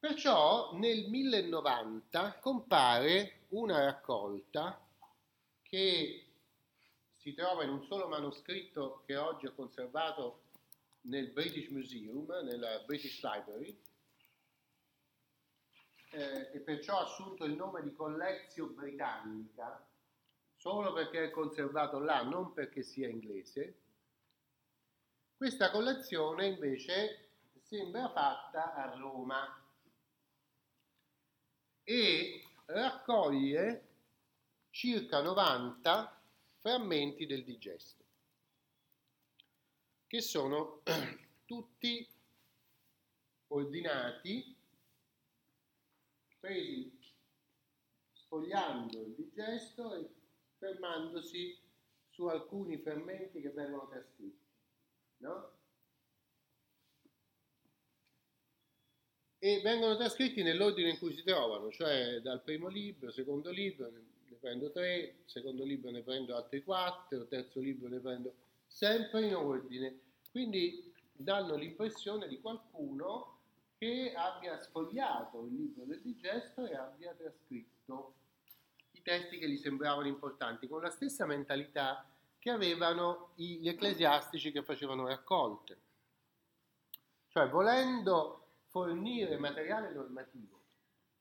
Perciò nel 1090 compare una raccolta che si trova in un solo manoscritto che oggi ho conservato nel British Museum, nella British Library, eh, e perciò ha assunto il nome di Collezione Britannica, solo perché è conservato là, non perché sia inglese. Questa collezione invece sembra fatta a Roma e raccoglie circa 90 frammenti del digesto, che sono tutti ordinati, presi sfogliando il digesto e fermandosi su alcuni frammenti che vengono trascritti. No? E vengono trascritti nell'ordine in cui si trovano, cioè dal primo libro, secondo libro, ne prendo tre, secondo libro ne prendo altri quattro, terzo libro ne prendo sempre in ordine. Quindi danno l'impressione di qualcuno che abbia sfogliato il libro del digesto e abbia trascritto i testi che gli sembravano importanti, con la stessa mentalità che avevano gli ecclesiastici che facevano raccolte. Cioè, volendo fornire materiale normativo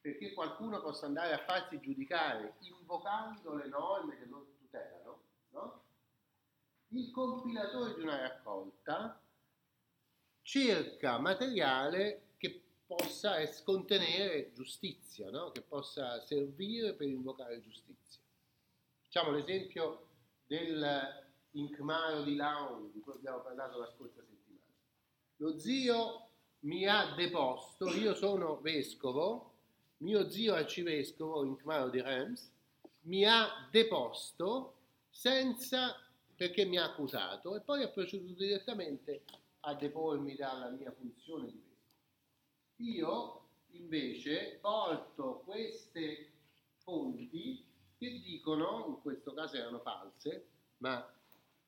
perché qualcuno possa andare a farsi giudicare invocando le norme che lo tutelano, no? il compilatore di una raccolta cerca materiale che possa contenere giustizia, no? che possa servire per invocare giustizia. Facciamo l'esempio del Incmaro di Laon, di cui abbiamo parlato la scorsa settimana. Lo zio mi ha deposto, io sono vescovo, mio zio arcivescovo Incmaro di Reims mi ha deposto senza perché mi ha accusato e poi ha proceduto direttamente a depormi dalla mia funzione di vescovo. Io invece porto queste fonti che dicono, in questo caso erano false, ma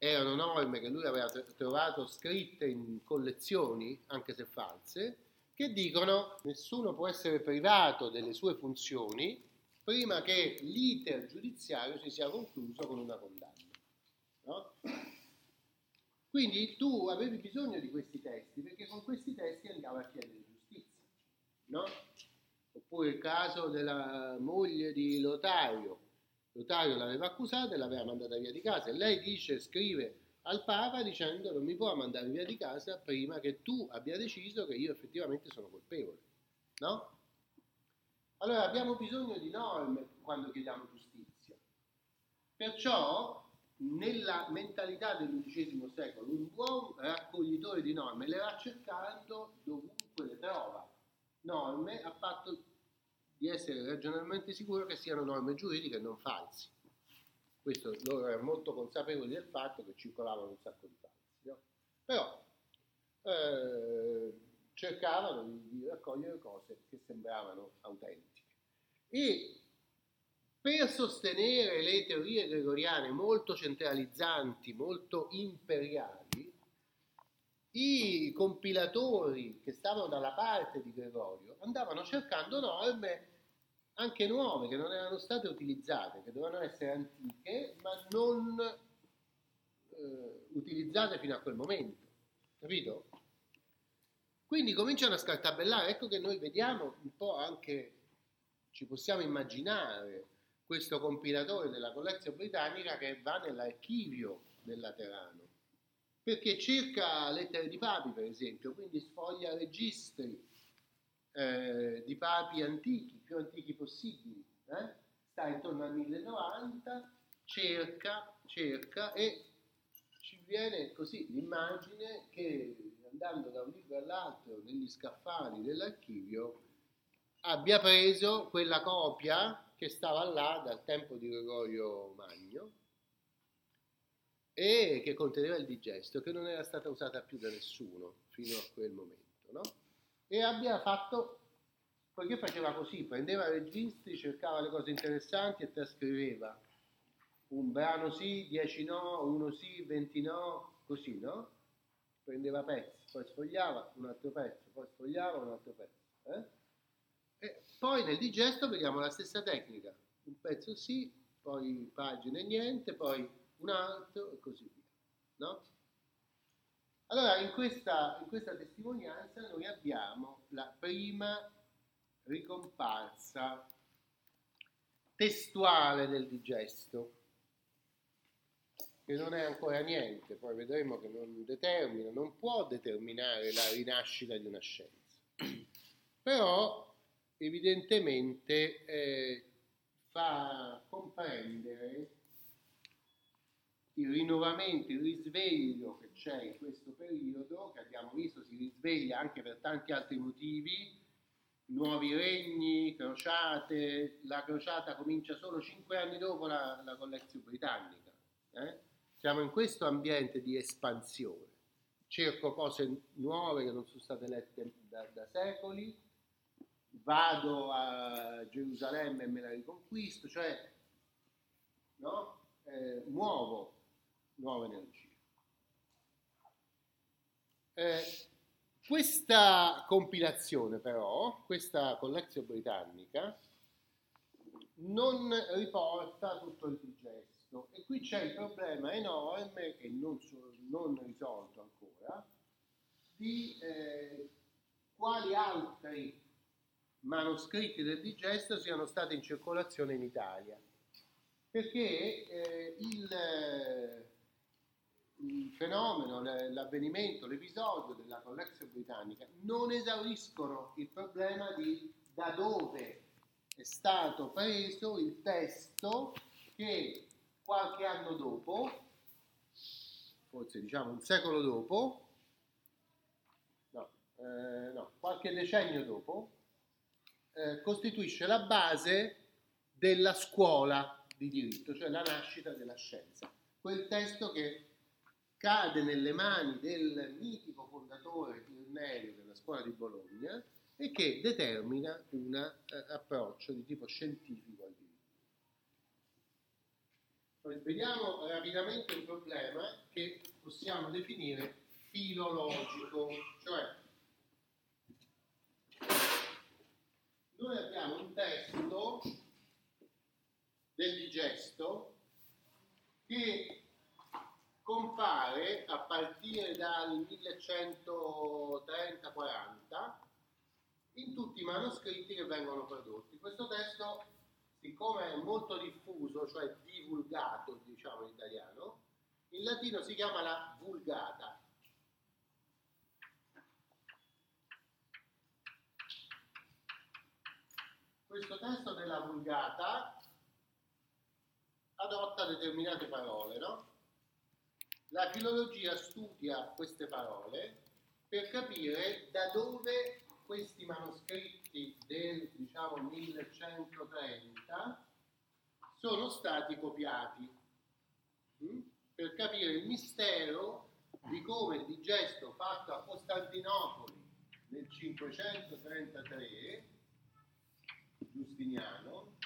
erano norme che lui aveva trovato scritte in collezioni, anche se false, che dicono nessuno può essere privato delle sue funzioni prima che l'iter giudiziario si sia concluso con una condanna. No? Quindi tu avevi bisogno di questi testi perché con questi testi andavi a chiedere giustizia. No? Oppure il caso della moglie di Lotario, Lotario l'aveva accusata e l'aveva mandata via di casa e lei dice, scrive al Papa dicendo non mi può mandare via di casa prima che tu abbia deciso che io effettivamente sono colpevole. No? Allora abbiamo bisogno di norme quando chiediamo giustizia. Perciò nella mentalità dell'undicesimo secolo un buon raccoglitore di norme le va cercando dovunque le trova. Norme a patto di essere ragionevolmente sicuro che siano norme giuridiche e non falsi. Questo loro erano molto consapevoli del fatto che circolavano un sacco di falsi. No? Però eh, cercavano di, di raccogliere cose che sembravano autentiche. E per sostenere le teorie gregoriane molto centralizzanti, molto imperiali, i compilatori che stavano dalla parte di Gregorio andavano cercando norme anche nuove che non erano state utilizzate, che dovevano essere antiche, ma non eh, utilizzate fino a quel momento. Capito? Quindi cominciano a scartabellare, ecco che noi vediamo un po' anche, ci possiamo immaginare questo compilatore della collezione britannica che va nell'archivio del Laterano, perché cerca lettere di papi, per esempio, quindi sfoglia registri, eh, di papi antichi, più antichi possibili, eh? sta intorno al 1090, cerca, cerca e ci viene così l'immagine che andando da un libro all'altro negli scaffali dell'archivio abbia preso quella copia che stava là dal tempo di Gregorio Magno e che conteneva il digesto, che non era stata usata più da nessuno fino a quel momento. No? e abbia fatto, poiché faceva così, prendeva registri, cercava le cose interessanti e trascriveva un brano sì, 10 no, uno sì, 20 no, così, no? Prendeva pezzi, poi sfogliava un altro pezzo, poi sfogliava un altro pezzo. Eh? E poi nel digesto vediamo la stessa tecnica, un pezzo sì, poi pagine niente, poi un altro e così via. No? Allora in questa, in questa testimonianza noi abbiamo la prima ricomparsa testuale del digesto, che non è ancora niente, poi vedremo che non determina, non può determinare la rinascita di una scienza. Però evidentemente eh, fa comprendere il rinnovamento, il risveglio che c'è in questo periodo, che abbiamo visto si risveglia anche per tanti altri motivi, nuovi regni, crociate, la crociata comincia solo cinque anni dopo la, la collezione britannica. Eh? Siamo in questo ambiente di espansione. Cerco cose nuove che non sono state lette da, da secoli, vado a Gerusalemme e me la riconquisto, cioè no? eh, muovo nuove energie. Eh, questa compilazione però, questa collezione britannica, non riporta tutto il digesto. E qui c'è il problema enorme e non, non risolto ancora di eh, quali altri manoscritti del digesto siano stati in circolazione in Italia. Perché eh, il il fenomeno, l'avvenimento, l'episodio della collezione britannica non esauriscono il problema di da dove è stato preso il testo che qualche anno dopo, forse diciamo un secolo dopo, no, eh, no qualche decennio dopo, eh, costituisce la base della scuola di diritto, cioè la nascita della scienza. Quel testo che cade nelle mani del mitico fondatore Irnelio della scuola di Bologna e che determina un eh, approccio di tipo scientifico al diritto. Vediamo rapidamente un problema che possiamo definire filologico, cioè noi abbiamo un testo del digesto che compare a partire dal 1130-40 in tutti i manoscritti che vengono prodotti. Questo testo, siccome è molto diffuso, cioè divulgato, diciamo in italiano, in latino si chiama la vulgata. Questo testo della vulgata adotta determinate parole, no? La filologia studia queste parole per capire da dove questi manoscritti del diciamo 1130 sono stati copiati mm? per capire il mistero di come il digesto fatto a Costantinopoli nel 533 Giustiniano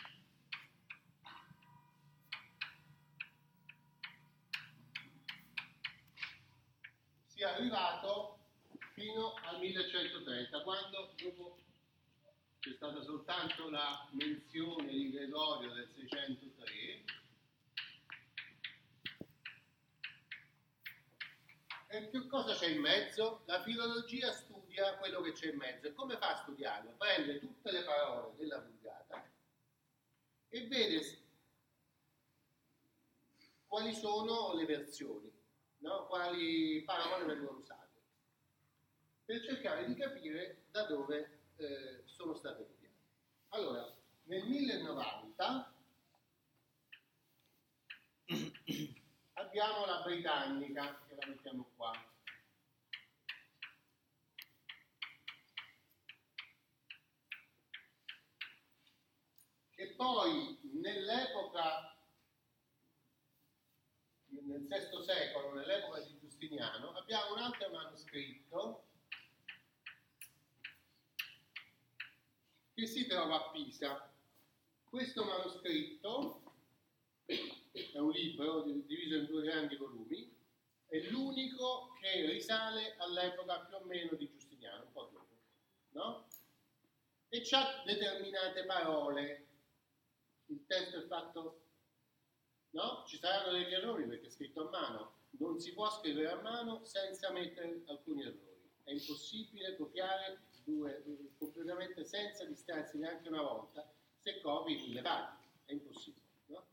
sia arrivato fino al 1130, quando dopo c'è stata soltanto la menzione di Gregorio del 603 E che cosa c'è in mezzo? La filologia studia quello che c'è in mezzo. E come fa a studiarlo? Prende tutte le parole della Vulgata e vede quali sono le versioni no? quali parole vengono usate, per cercare di capire da dove eh, sono state copiate. Allora, nel 1090 abbiamo la britannica, che la mettiamo qua. E poi nell'epoca nel VI secolo, nell'epoca di Giustiniano, abbiamo un altro manoscritto che si trova a Pisa. Questo manoscritto è un libro diviso in due grandi volumi, è l'unico che risale all'epoca più o meno di Giustiniano, un po' dopo, no? e c'ha determinate parole. Il testo è fatto, no? Ci saranno degli errori perché è scritto a mano. Non si può scrivere a mano senza mettere alcuni errori. È impossibile copiare due, completamente senza distrarsi neanche una volta se copi mille pagine. È impossibile. No?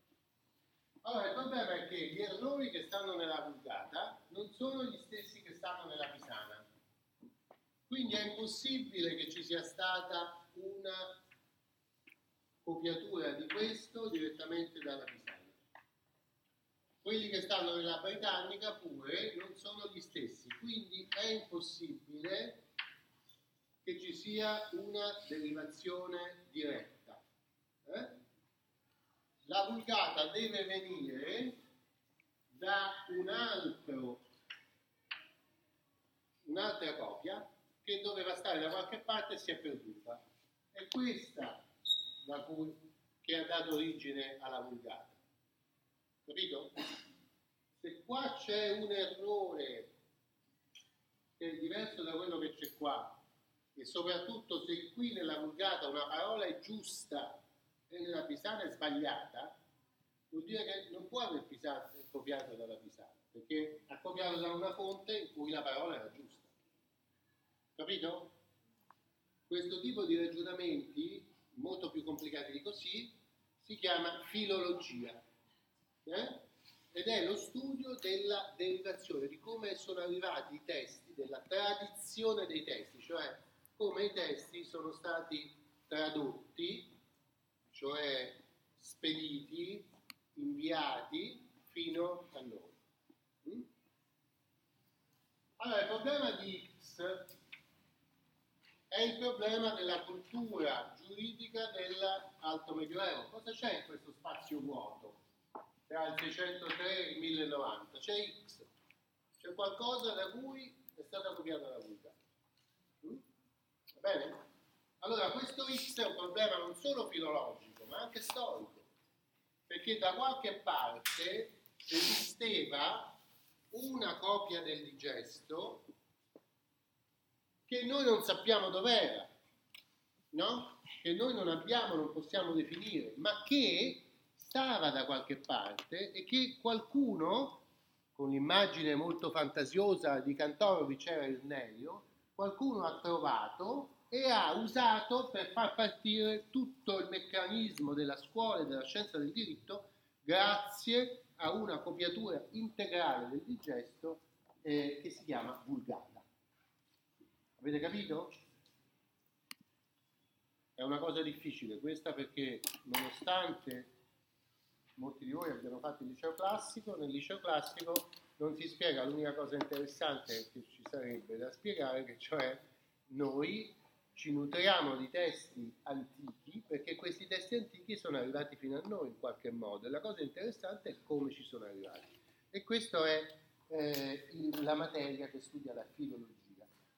Allora, il problema è che gli errori che stanno nella vulgata non sono gli stessi che stanno nella pisana. Quindi è impossibile che ci sia stata una copiatura di questo direttamente dalla Pisana. Quelli che stanno nella britannica pure non sono gli stessi, quindi è impossibile che ci sia una derivazione diretta. Eh? La vulgata deve venire da un altro, un'altra copia che doveva stare da qualche parte e si è perduta. È questa da cui, che ha dato origine alla vulgata. Capito? Se qua c'è un errore che è diverso da quello che c'è qua, e soprattutto se qui nella vulgata una parola è giusta e nella pisana è sbagliata, vuol dire che non può aver copiato dalla pisana, perché ha copiato da una fonte in cui la parola era giusta. Capito? Questo tipo di ragionamenti, molto più complicati di così, si chiama filologia. Eh? Ed è lo studio della derivazione, di come sono arrivati i testi, della tradizione dei testi, cioè come i testi sono stati tradotti, cioè spediti, inviati fino a noi. Mm? Allora, il problema di X è il problema della cultura giuridica dell'alto medioevo. Cosa c'è in questo spazio vuoto tra il 603 e il 1090? C'è X, c'è qualcosa da cui è stata copiata la vita. Bene? Allora, questo X è un problema non solo filologico, ma anche storico, perché da qualche parte esisteva una copia del digesto che noi non sappiamo dov'era, no? Che noi non abbiamo, non possiamo definire, ma che stava da qualche parte e che qualcuno, con l'immagine molto fantasiosa di Cantorovic era il Nelio, qualcuno ha trovato e ha usato per far partire tutto il meccanismo della scuola e della scienza del diritto grazie a una copiatura integrale del digesto eh, che si chiama Vulgata. Avete capito? È una cosa difficile questa perché nonostante molti di voi abbiano fatto il liceo classico, nel liceo classico non si spiega l'unica cosa interessante che ci sarebbe da spiegare, che cioè noi ci nutriamo di testi antichi perché questi testi antichi sono arrivati fino a noi in qualche modo la cosa interessante è come ci sono arrivati. E questa è eh, la materia che studia la filologia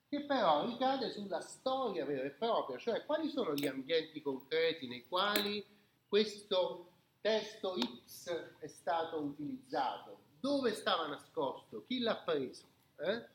che però ricade sulla storia vera e propria, cioè quali sono gli ambienti concreti nei quali questo testo X è stato utilizzato, dove stava nascosto, chi l'ha preso. Eh?